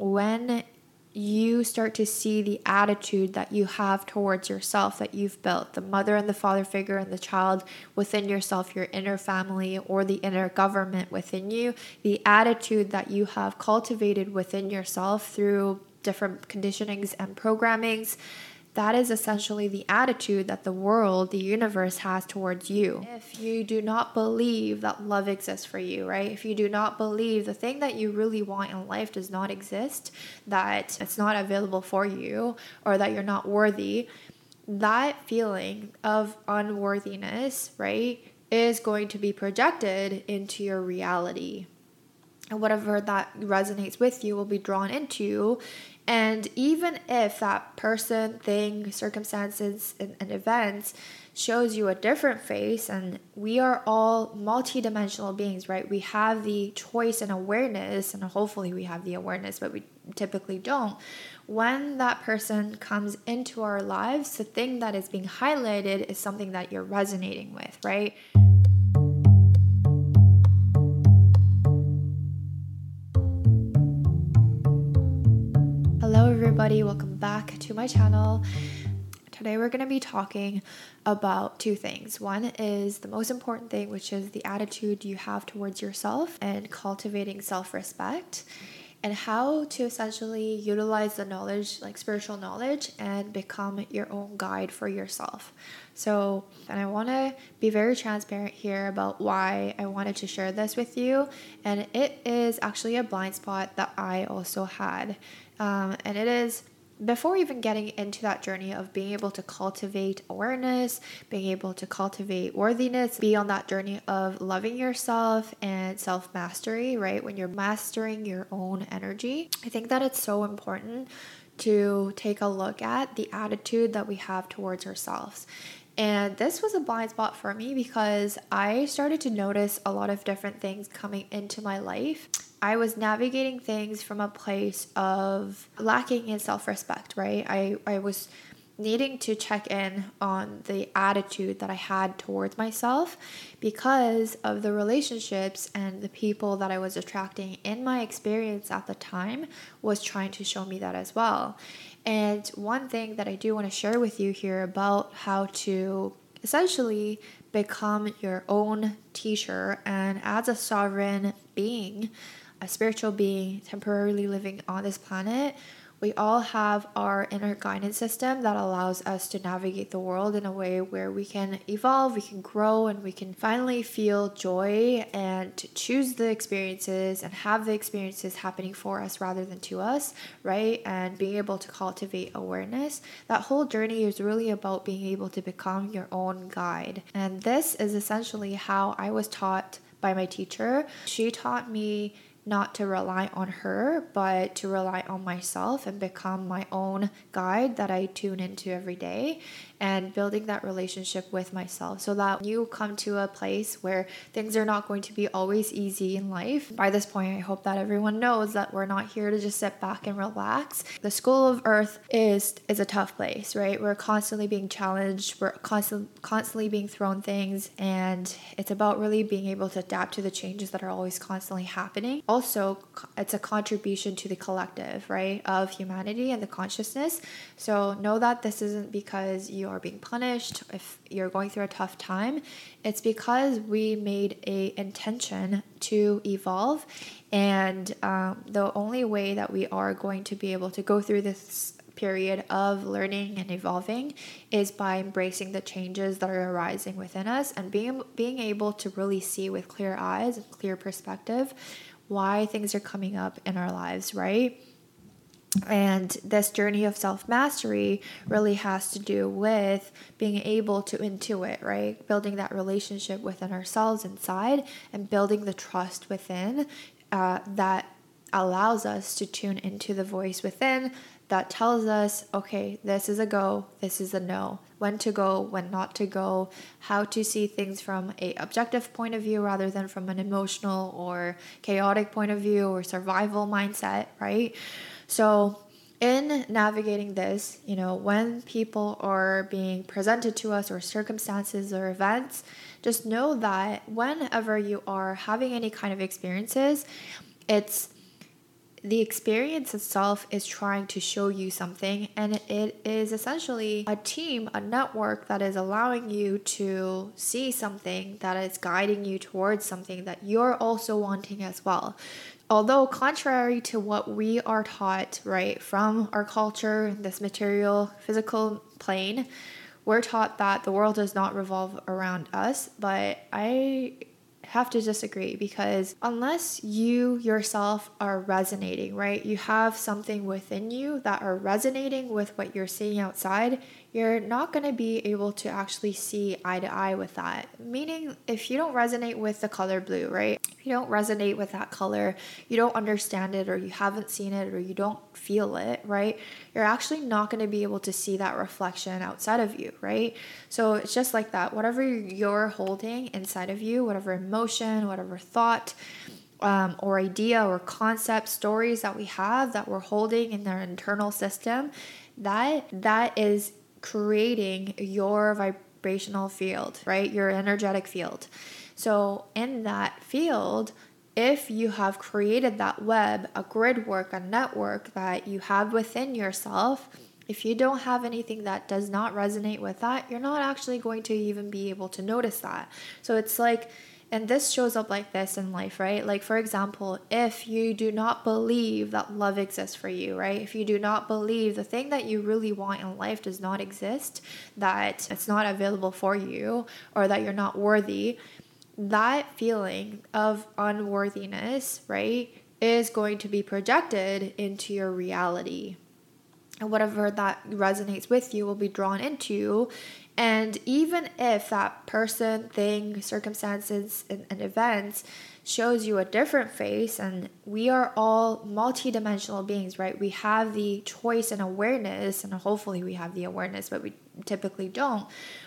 when you start to see the attitude that you have towards yourself that you've built the mother and the father figure and the child within yourself, your inner family or the inner government within you, the attitude that you have cultivated within yourself through different conditionings and programmings that is essentially the attitude that the world, the universe has towards you. If you do not believe that love exists for you, right? If you do not believe the thing that you really want in life does not exist, that it's not available for you, or that you're not worthy, that feeling of unworthiness, right, is going to be projected into your reality. And whatever that resonates with you will be drawn into and even if that person, thing, circumstances, and, and events shows you a different face, and we are all multidimensional beings, right? We have the choice and awareness, and hopefully we have the awareness, but we typically don't. When that person comes into our lives, the thing that is being highlighted is something that you're resonating with, right? Everybody, welcome back to my channel. Today we're going to be talking about two things. One is the most important thing, which is the attitude you have towards yourself and cultivating self respect, and how to essentially utilize the knowledge, like spiritual knowledge, and become your own guide for yourself. So, and I want to be very transparent here about why I wanted to share this with you. And it is actually a blind spot that I also had. Um, and it is before even getting into that journey of being able to cultivate awareness, being able to cultivate worthiness, be on that journey of loving yourself and self mastery, right? When you're mastering your own energy, I think that it's so important to take a look at the attitude that we have towards ourselves. And this was a blind spot for me because I started to notice a lot of different things coming into my life I was navigating things from a place of lacking in self respect, right? I, I was needing to check in on the attitude that I had towards myself because of the relationships and the people that I was attracting in my experience at the time was trying to show me that as well. And one thing that I do want to share with you here about how to essentially become your own teacher and as a sovereign being a spiritual being temporarily living on this planet, we all have our inner guidance system that allows us to navigate the world in a way where we can evolve, we can grow, and we can finally feel joy and choose the experiences and have the experiences happening for us rather than to us, right? And being able to cultivate awareness. That whole journey is really about being able to become your own guide. And this is essentially how I was taught by my teacher. She taught me not to rely on her, but to rely on myself and become my own guide that I tune into every day and building that relationship with myself so that you come to a place where things are not going to be always easy in life. By this point, I hope that everyone knows that we're not here to just sit back and relax. The school of earth is is a tough place, right? We're constantly being challenged, we're constant, constantly being thrown things and it's about really being able to adapt to the changes that are always constantly happening. Also, it's a contribution to the collective, right, of humanity and the consciousness. So know that this isn't because you are being punished, if you're going through a tough time, it's because we made a intention to evolve. And um, the only way that we are going to be able to go through this period of learning and evolving is by embracing the changes that are arising within us and being being able to really see with clear eyes and clear perspective why things are coming up in our lives, right? And this journey of self mastery really has to do with being able to intuit, right? Building that relationship within ourselves inside and building the trust within uh, that allows us to tune into the voice within that tells us, okay, this is a go, this is a no, when to go, when not to go, how to see things from a objective point of view rather than from an emotional or chaotic point of view or survival mindset, right? So, in navigating this, you know, when people are being presented to us or circumstances or events, just know that whenever you are having any kind of experiences, it's the experience itself is trying to show you something, and it is essentially a team, a network that is allowing you to see something that is guiding you towards something that you're also wanting as well. Although, contrary to what we are taught, right, from our culture, this material, physical plane, we're taught that the world does not revolve around us, but I have to disagree because unless you yourself are resonating, right? You have something within you that are resonating with what you're seeing outside, you're not going to be able to actually see eye to eye with that. Meaning, if you don't resonate with the color blue, right? You don't resonate with that color, you don't understand it, or you haven't seen it, or you don't feel it, right? You're actually not going to be able to see that reflection outside of you, right? So it's just like that. Whatever you're holding inside of you, whatever emotion, whatever thought, um, or idea or concept stories that we have that we're holding in our internal system that that is creating your vibrational field, right? Your energetic field. So, in that field, if you have created that web, a grid work, a network that you have within yourself, if you don't have anything that does not resonate with that, you're not actually going to even be able to notice that. So, it's like and this shows up like this in life, right? Like, for example, if you do not believe that love exists for you, right? If you do not believe the thing that you really want in life does not exist, that it's not available for you, or that you're not worthy, that feeling of unworthiness, right, is going to be projected into your reality. And whatever that resonates with you will be drawn into and even if that person, thing, circumstances, and, and events shows you a different face, and we are all multidimensional beings, right? We have the choice and awareness, and hopefully we have the awareness, but we typically don't.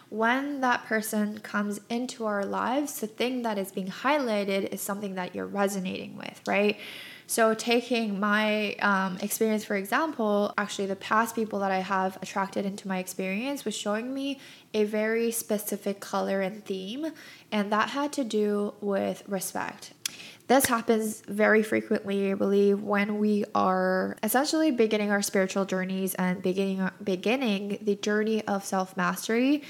When that person comes into our lives, the thing that is being highlighted is something that you're resonating with, right? So, taking my um, experience, for example, actually, the past people that I have attracted into my experience was showing me a very specific color and theme, and that had to do with respect. This happens very frequently, I believe, when we are essentially beginning our spiritual journeys and beginning beginning the journey of self mastery.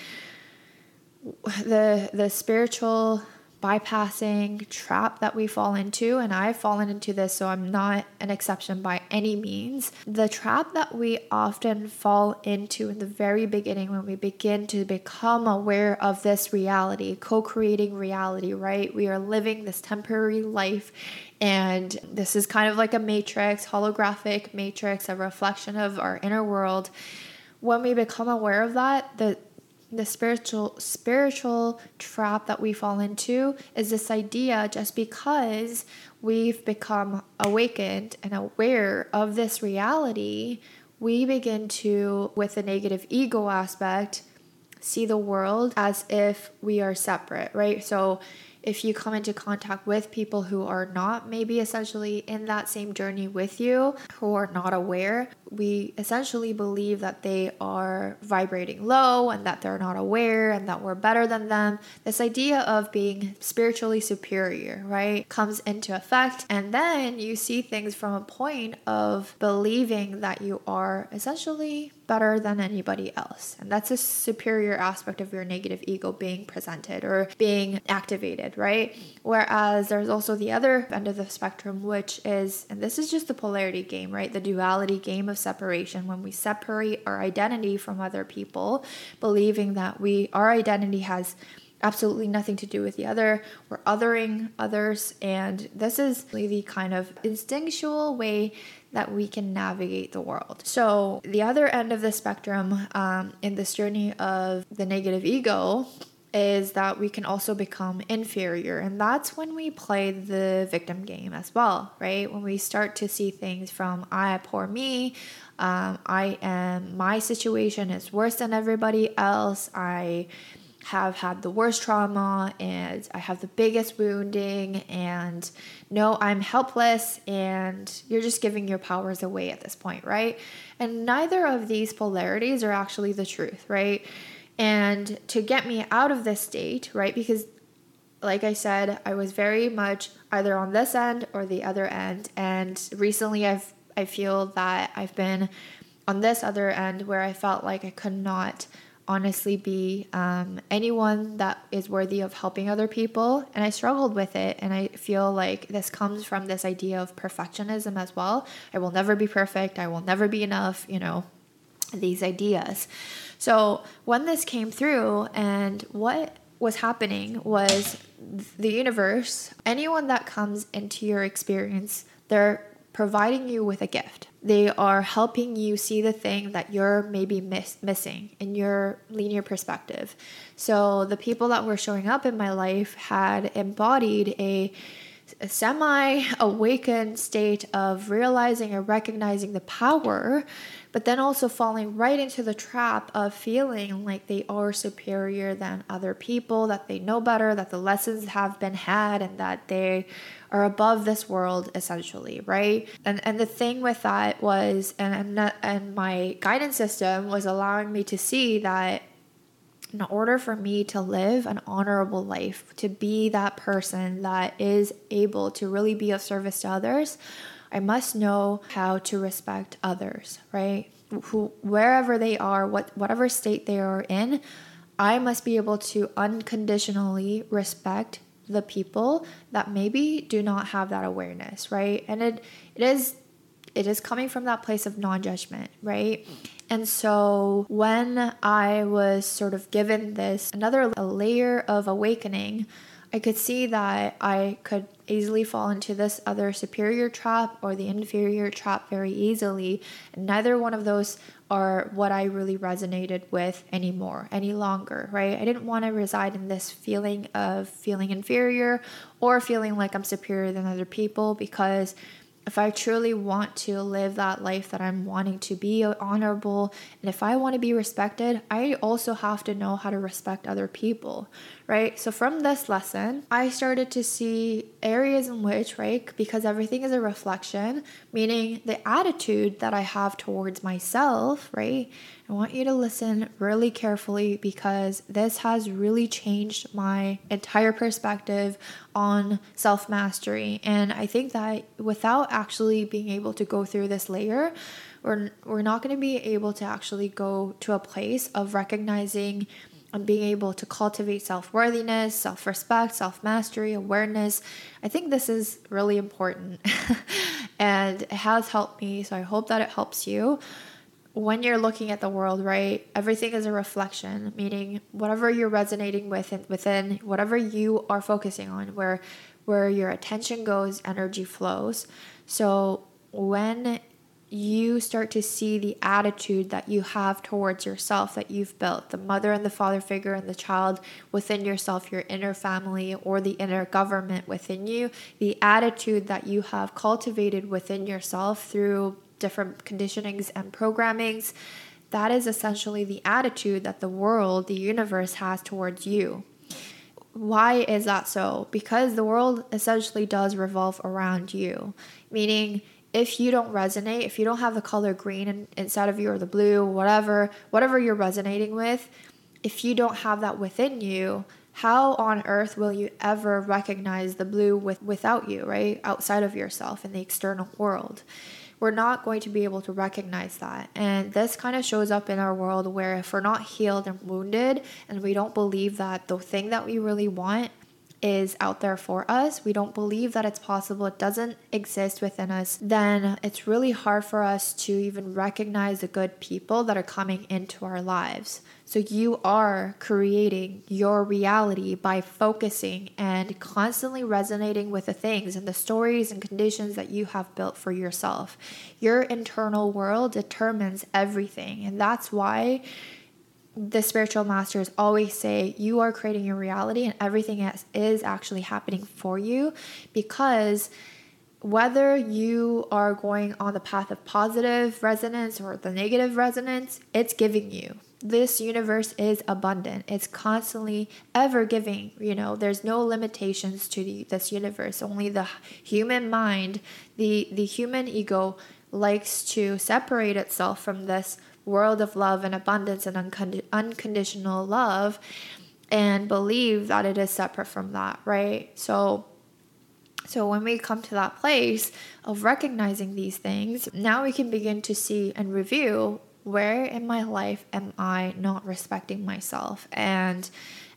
The the spiritual bypassing trap that we fall into, and I've fallen into this, so I'm not an exception by any means. The trap that we often fall into in the very beginning when we begin to become aware of this reality, co creating reality, right? We are living this temporary life. And this is kind of like a matrix, holographic matrix, a reflection of our inner world. When we become aware of that, the the spiritual spiritual trap that we fall into is this idea just because we've become awakened and aware of this reality we begin to with the negative ego aspect see the world as if we are separate right? So if you come into contact with people who are not maybe essentially in that same journey with you, who are not aware, we essentially believe that they are vibrating low and that they're not aware and that we're better than them. This idea of being spiritually superior, right, comes into effect. And then you see things from a point of believing that you are essentially better than anybody else. And that's a superior aspect of your negative ego being presented or being activated, right? Whereas there's also the other end of the spectrum, which is, and this is just the polarity game, right? The duality game of separation when we separate our identity from other people, believing that we our identity has absolutely nothing to do with the other. We're othering others, and this is really the kind of instinctual way that we can navigate the world. So, the other end of the spectrum um, in this journey of the negative ego is that we can also become inferior. And that's when we play the victim game as well, right? When we start to see things from I, poor me, um, I am, my situation is worse than everybody else. I have had the worst trauma and I have the biggest wounding, and no, I'm helpless, and you're just giving your powers away at this point, right? And neither of these polarities are actually the truth, right? And to get me out of this state, right? Because like I said, I was very much either on this end or the other end. And recently I've I feel that I've been on this other end where I felt like I could not honestly be um, anyone that is worthy of helping other people. And I struggled with it. And I feel like this comes from this idea of perfectionism as well. I will never be perfect. I will never be enough, you know, these ideas. So when this came through, and what was happening was the universe, anyone that comes into your experience, they're providing you with a gift. They are helping you see the thing that you're maybe miss- missing in your linear perspective. So the people that were showing up in my life had embodied a a semi awakened state of realizing and recognizing the power, but then also falling right into the trap of feeling like they are superior than other people, that they know better, that the lessons have been had, and that they are above this world essentially, right? And and the thing with that was, and and, and my guidance system was allowing me to see that in order for me to live an honorable life, to be that person that is able to really be of service to others, I must know how to respect others, right? Who wherever they are, what whatever state they are in, I must be able to unconditionally respect the people that maybe do not have that awareness, right? And it it is it is coming from that place of non-judgment, right? And so when I was sort of given this another layer of awakening, I could see that I could easily fall into this other superior trap or the inferior trap very easily. Neither one of those are what I really resonated with anymore, any longer, right? I didn't want to reside in this feeling of feeling inferior or feeling like I'm superior than other people because if I truly want to live that life that I'm wanting to be honorable, and if I want to be respected, I also have to know how to respect other people, right? So from this lesson, I started to see areas in which, right, because everything is a reflection, meaning the attitude that I have towards myself, right? I want you to listen really carefully because this has really changed my entire perspective on self mastery. And I think that without actually being able to go through this layer, we're, we're not going to be able to actually go to a place of recognizing and being able to cultivate self worthiness, self respect, self mastery, awareness. I think this is really important and it has helped me. So I hope that it helps you when you're looking at the world, right, everything is a reflection, meaning whatever you're resonating with within whatever you are focusing on, where where your attention goes, energy flows. So when you start to see the attitude that you have towards yourself that you've built the mother and the father figure and the child within yourself, your inner family or the inner government within you, the attitude that you have cultivated within yourself through different conditionings and programmings. That is essentially the attitude that the world, the universe has towards you. Why is that so? Because the world essentially does revolve around you, meaning if you don't resonate, if you don't have the color green in, inside of you or the blue, whatever, whatever you're resonating with, if you don't have that within you, how on earth will you ever recognize the blue with, without you, right? Outside of yourself in the external world we're not going to be able to recognize that. And this kind of shows up in our world where if we're not healed and wounded and we don't believe that the thing that we really want is out there for us, we don't believe that it's possible, it doesn't exist within us, then it's really hard for us to even recognize the good people that are coming into our lives. So you are creating your reality by focusing and constantly resonating with the things and the stories and conditions that you have built for yourself. Your internal world determines everything. And that's why the spiritual masters always say you are creating your reality and everything is actually happening for you because whether you are going on the path of positive resonance or the negative resonance, it's giving you this universe is abundant. It's constantly ever giving. You know, there's no limitations to the, this universe. Only the human mind, the the human ego likes to separate itself from this world of love and abundance and uncond- unconditional love and believe that it is separate from that, right? So So, when we come to that place of recognizing these things, now we can begin to see and review where in my life am I not respecting myself? And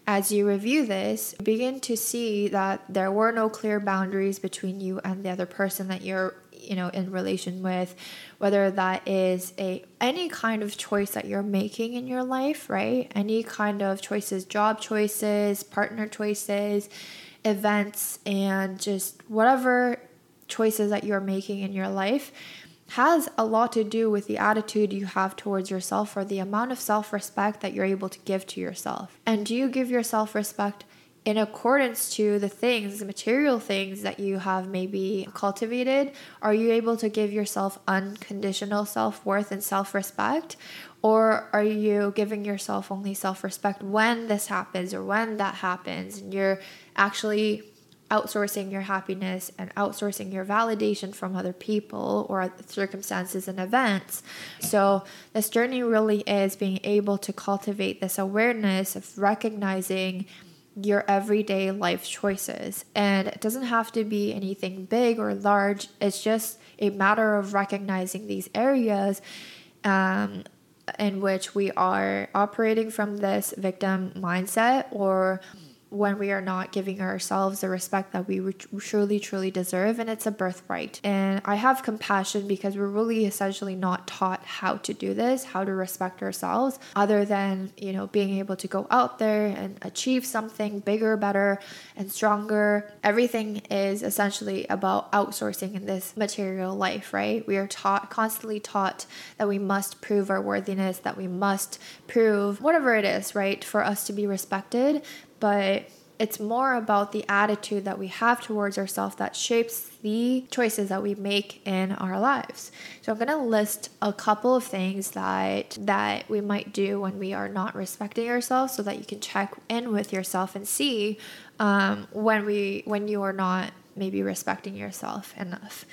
as you review this, begin to see that there were no clear boundaries between you and the other person that you're you know in relation with whether that is a any kind of choice that you're making in your life right any kind of choices job choices partner choices events and just whatever choices that you're making in your life has a lot to do with the attitude you have towards yourself or the amount of self respect that you're able to give to yourself. And do you give yourself respect in accordance to the things, the material things that you have maybe cultivated? Are you able to give yourself unconditional self worth and self respect? Or are you giving yourself only self respect when this happens or when that happens and you're actually outsourcing your happiness and outsourcing your validation from other people or circumstances and events. So, this journey really is being able to cultivate this awareness of recognizing your everyday life choices. And it doesn't have to be anything big or large, it's just a matter of recognizing these areas. Um, in which we are operating from this victim mindset or when we are not giving ourselves the respect that we truly, truly deserve, and it's a birthright. And I have compassion because we're really essentially not taught how to do this, how to respect ourselves, other than, you know, being able to go out there and achieve something bigger, better, and stronger. Everything is essentially about outsourcing in this material life, right? We are taught, constantly taught that we must prove our worthiness, that we must prove whatever it is, right, for us to be respected but it's more about the attitude that we have towards ourselves that shapes the choices that we make in our lives. So I'm going to list a couple of things that that we might do when we are not respecting ourselves so that you can check in with yourself and see um, when we when you are not maybe respecting yourself enough.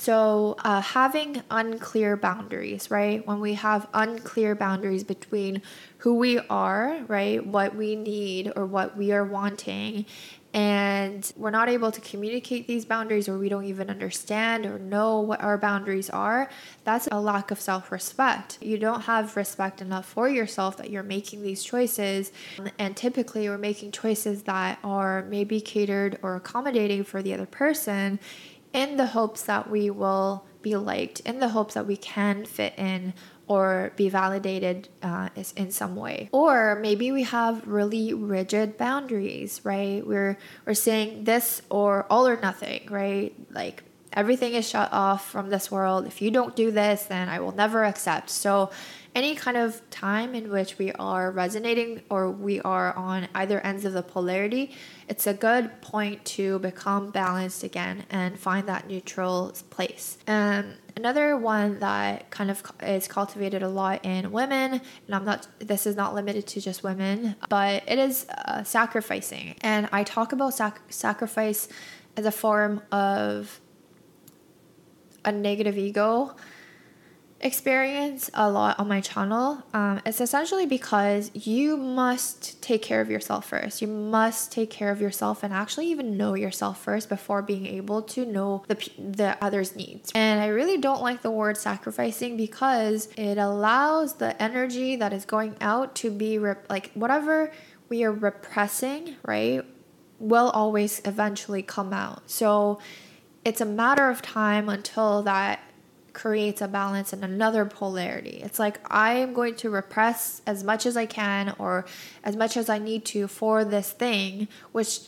So, uh, having unclear boundaries, right? When we have unclear boundaries between who we are, right, what we need or what we are wanting, and we're not able to communicate these boundaries or we don't even understand or know what our boundaries are, that's a lack of self respect. You don't have respect enough for yourself that you're making these choices. And typically, we're making choices that are maybe catered or accommodating for the other person in the hopes that we will be liked, in the hopes that we can fit in or be validated uh, in some way. Or maybe we have really rigid boundaries, right? We're we're saying this or all or nothing, right? Like everything is shut off from this world. If you don't do this, then I will never accept. So any kind of time in which we are resonating or we are on either ends of the polarity, it's a good point to become balanced again and find that neutral place. And another one that kind of is cultivated a lot in women, and I'm not, this is not limited to just women, but it is uh, sacrificing. And I talk about sac- sacrifice as a form of a negative ego experience a lot on my channel. Um, it's essentially because you must take care of yourself first. You must take care of yourself and actually even know yourself first before being able to know the the others' needs. And I really don't like the word sacrificing because it allows the energy that is going out to be rep- like whatever we are repressing, right, will always eventually come out. So it's a matter of time until that creates a balance and another polarity. It's like I am going to repress as much as I can or as much as I need to for this thing, which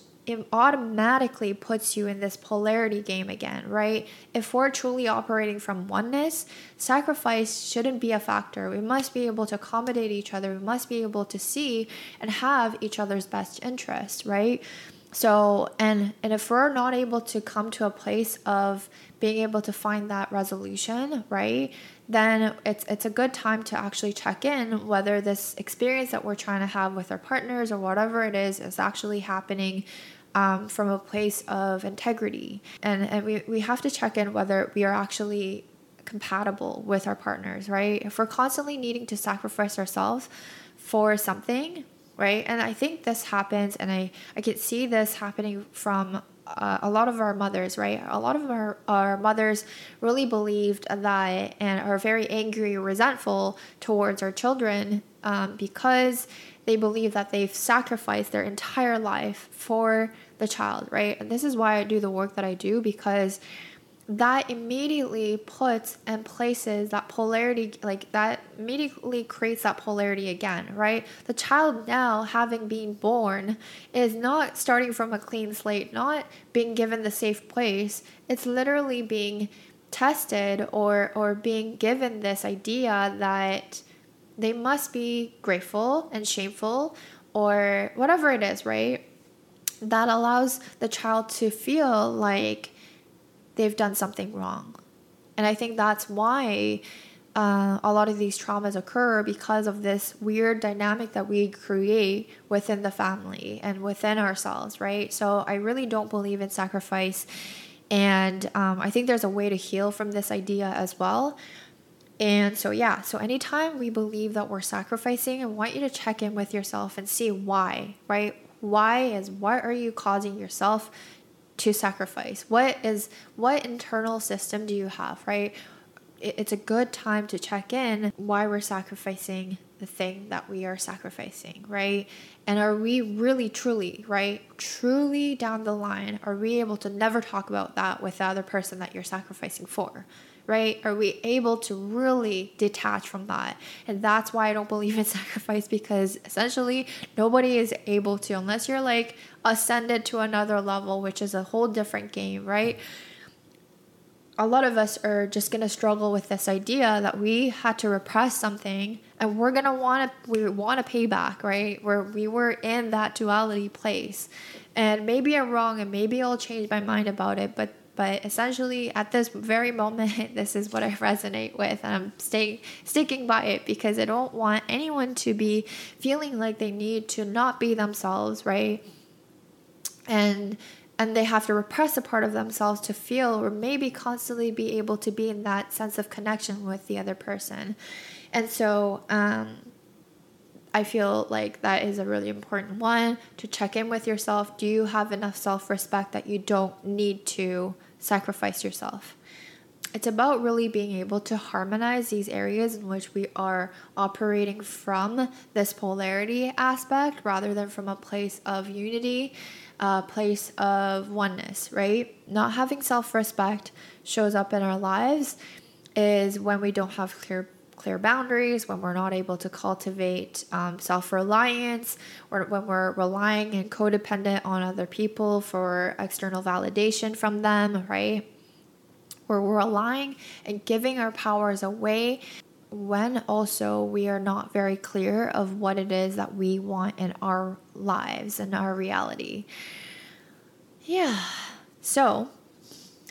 automatically puts you in this polarity game again, right? If we're truly operating from oneness, sacrifice shouldn't be a factor. We must be able to accommodate each other. We must be able to see and have each other's best interest, right? So, and and if we're not able to come to a place of being able to find that resolution, right? Then it's it's a good time to actually check in whether this experience that we're trying to have with our partners or whatever it is is actually happening um, from a place of integrity. And, and we, we have to check in whether we are actually compatible with our partners, right? If we're constantly needing to sacrifice ourselves for something, right? And I think this happens, and I, I can see this happening from uh, a lot of our mothers, right? A lot of our, our mothers really believed that and are very angry, resentful towards our children um, because they believe that they've sacrificed their entire life for the child, right? And this is why I do the work that I do because that immediately puts and places that polarity like that immediately creates that polarity again right? The child now having been born is not starting from a clean slate not being given the safe place. It's literally being tested or or being given this idea that they must be grateful and shameful or whatever it is right? That allows the child to feel like they've done something wrong. And I think that's why uh, a lot of these traumas occur because of this weird dynamic that we create within the family and within ourselves, right? So I really don't believe in sacrifice. And um, I think there's a way to heal from this idea as well. And so, yeah, so anytime we believe that we're sacrificing, I want you to check in with yourself and see why, right? Why is what are you causing yourself to sacrifice? What is what internal system do you have, right? It's a good time to check in why we're sacrificing the thing that we are sacrificing, right? And are we really truly, right? Truly down the line, are we able to never talk about that with the other person that you're sacrificing for? Right? Are we able to really detach from that? And that's why I don't believe in sacrifice because essentially nobody is able to, unless you're like ascended to another level, which is a whole different game, right? A lot of us are just gonna struggle with this idea that we had to repress something and we're gonna wanna we wanna pay back, right? Where we were in that duality place. And maybe I'm wrong and maybe I'll change my mind about it, but but essentially, at this very moment, this is what I resonate with, and I'm staying sticking by it because I don't want anyone to be feeling like they need to not be themselves, right? And and they have to repress a part of themselves to feel or maybe constantly be able to be in that sense of connection with the other person. And so um, I feel like that is a really important one to check in with yourself. Do you have enough self respect that you don't need to sacrifice yourself. It's about really being able to harmonize these areas in which we are operating from this polarity aspect rather than from a place of unity, a place of oneness, right? Not having self respect shows up in our lives is when we don't have clear clear boundaries, when we're not able to cultivate um, self reliance, or when we're relying and codependent on other people for external validation from them, right? Where we're relying and giving our powers away when also we are not very clear of what it is that we want in our lives and our reality. Yeah. So,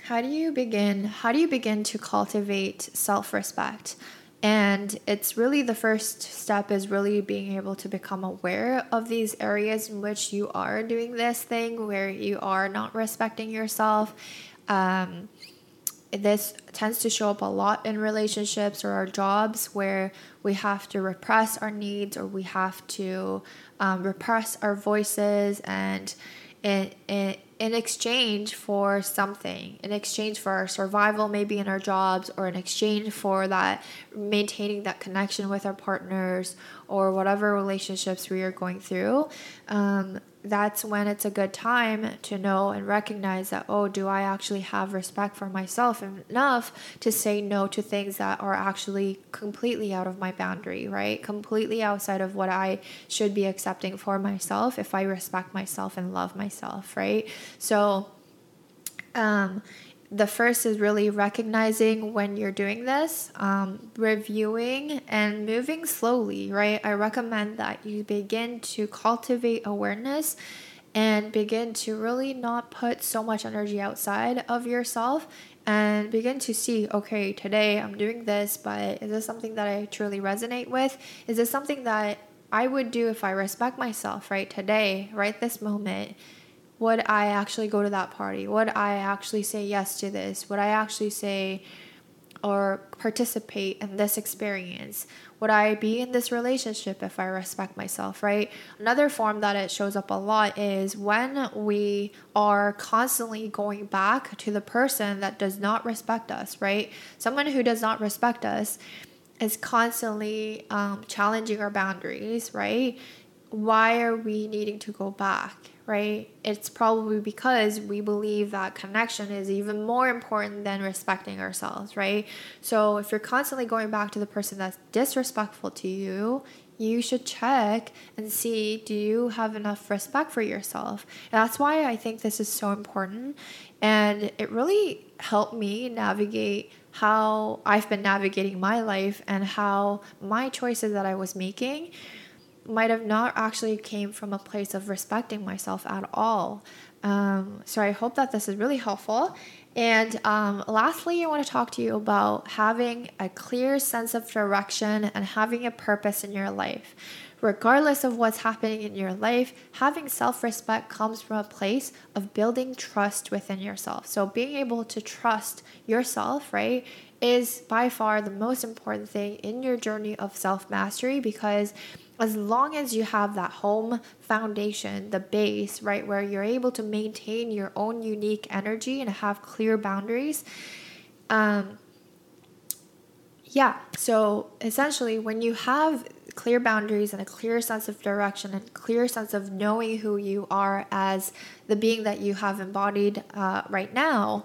how do you begin how do you begin to cultivate self-respect? And it's really the first step is really being able to become aware of these areas in which you are doing this thing where you are not respecting yourself. Um, this tends to show up a lot in relationships or our jobs where we have to repress our needs or we have to um, repress our voices and it, it in exchange for something, in exchange for our survival, maybe in our jobs, or in exchange for that maintaining that connection with our partners or whatever relationships we are going through. Um, that's when it's a good time to know and recognize that, oh, do I actually have respect for myself enough to say no to things that are actually completely out of my boundary, right? Completely outside of what I should be accepting for myself if I respect myself and love myself, right? So, um, the first is really recognizing when you're doing this, um, reviewing, and moving slowly, right? I recommend that you begin to cultivate awareness and begin to really not put so much energy outside of yourself and begin to see okay, today I'm doing this, but is this something that I truly resonate with? Is this something that I would do if I respect myself, right? Today, right this moment would I actually go to that party? Would I actually say yes to this? Would I actually say or participate in this experience? Would I be in this relationship if I respect myself, right? Another form that it shows up a lot is when we are constantly going back to the person that does not respect us, right? Someone who does not respect us is constantly um, challenging our boundaries, right? Why are we needing to go back, right? It's probably because we believe that connection is even more important than respecting ourselves, right? So if you're constantly going back to the person that's disrespectful to you, you should check and see do you have enough respect for yourself? That's why I think this is so important. And it really helped me navigate how I've been navigating my life and how my choices that I was making might have not actually came from a place of respecting myself at all. Um, so I hope that this is really helpful. And um, lastly, I want to talk to you about having a clear sense of direction and having a purpose in your life. Regardless of what's happening in your life, having self respect comes from a place of building trust within yourself. So, being able to trust yourself, right, is by far the most important thing in your journey of self mastery because as long as you have that home foundation, the base, right, where you're able to maintain your own unique energy and have clear boundaries, um, yeah, so essentially, when you have clear boundaries and a clear sense of direction and clear sense of knowing who you are as the being that you have embodied uh, right now,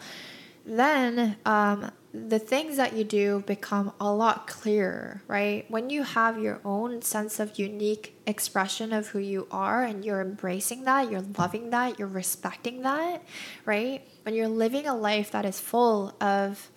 then um, the things that you do become a lot clearer, right? When you have your own sense of unique expression of who you are and you're embracing that, you're loving that, you're respecting that, right? When you're living a life that is full of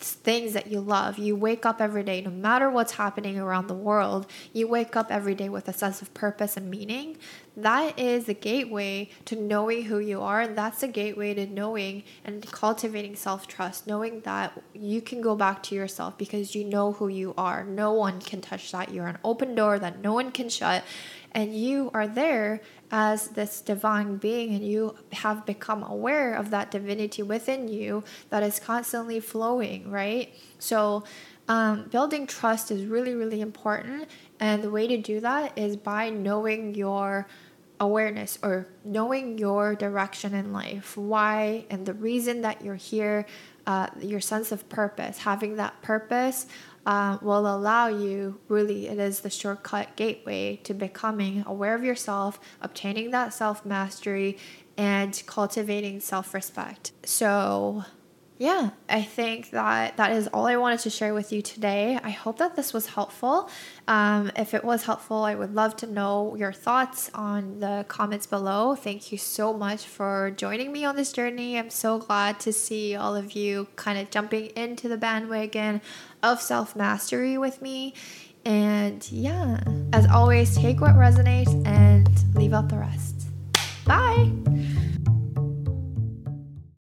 things that you love. You wake up every day, no matter what's happening around the world, you wake up every day with a sense of purpose and meaning. That is the gateway to knowing who you are. And that's the gateway to knowing and cultivating self trust, knowing that you can go back to yourself because you know who you are. No one can touch that. You're an open door that no one can shut and you are there as this divine being and you have become aware of that divinity within you that is constantly flowing right so um, building trust is really really important and the way to do that is by knowing your awareness or knowing your direction in life why and the reason that you're here uh, your sense of purpose. Having that purpose uh, will allow you really it is the shortcut gateway to becoming aware of yourself obtaining that self-mastery and cultivating self-respect. So yeah, I think that that is all I wanted to share with you today. I hope that this was helpful. Um, if it was helpful, I would love to know your thoughts on the comments below. Thank you so much for joining me on this journey. I'm so glad to see all of you kind of jumping into the bandwagon of self mastery with me. And yeah, as always, take what resonates and leave out the rest. Bye.